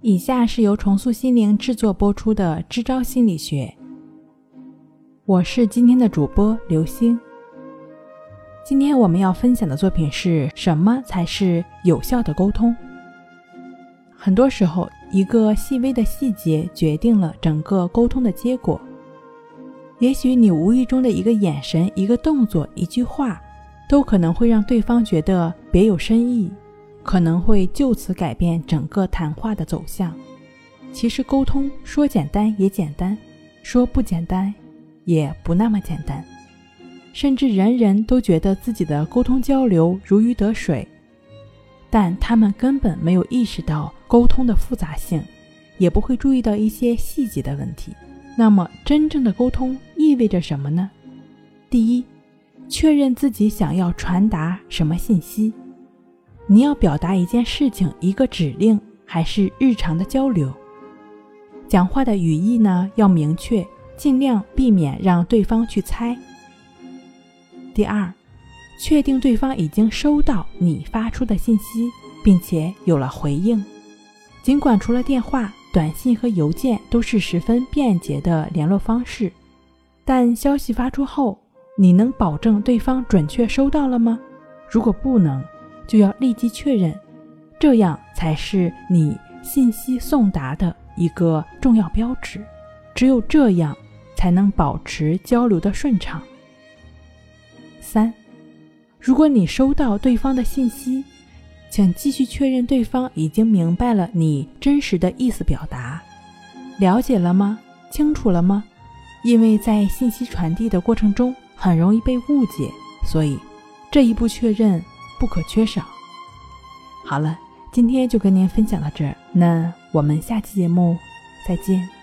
以下是由重塑心灵制作播出的《支招心理学》，我是今天的主播刘星。今天我们要分享的作品是什么才是有效的沟通？很多时候，一个细微的细节决定了整个沟通的结果。也许你无意中的一个眼神、一个动作、一句话，都可能会让对方觉得别有深意。可能会就此改变整个谈话的走向。其实沟通说简单也简单，说不简单也不那么简单。甚至人人都觉得自己的沟通交流如鱼得水，但他们根本没有意识到沟通的复杂性，也不会注意到一些细节的问题。那么，真正的沟通意味着什么呢？第一，确认自己想要传达什么信息。你要表达一件事情、一个指令，还是日常的交流？讲话的语义呢？要明确，尽量避免让对方去猜。第二，确定对方已经收到你发出的信息，并且有了回应。尽管除了电话、短信和邮件都是十分便捷的联络方式，但消息发出后，你能保证对方准确收到了吗？如果不能，就要立即确认，这样才是你信息送达的一个重要标志。只有这样，才能保持交流的顺畅。三，如果你收到对方的信息，请继续确认对方已经明白了你真实的意思表达，了解了吗？清楚了吗？因为在信息传递的过程中很容易被误解，所以这一步确认。不可缺少。好了，今天就跟您分享到这儿，那我们下期节目再见。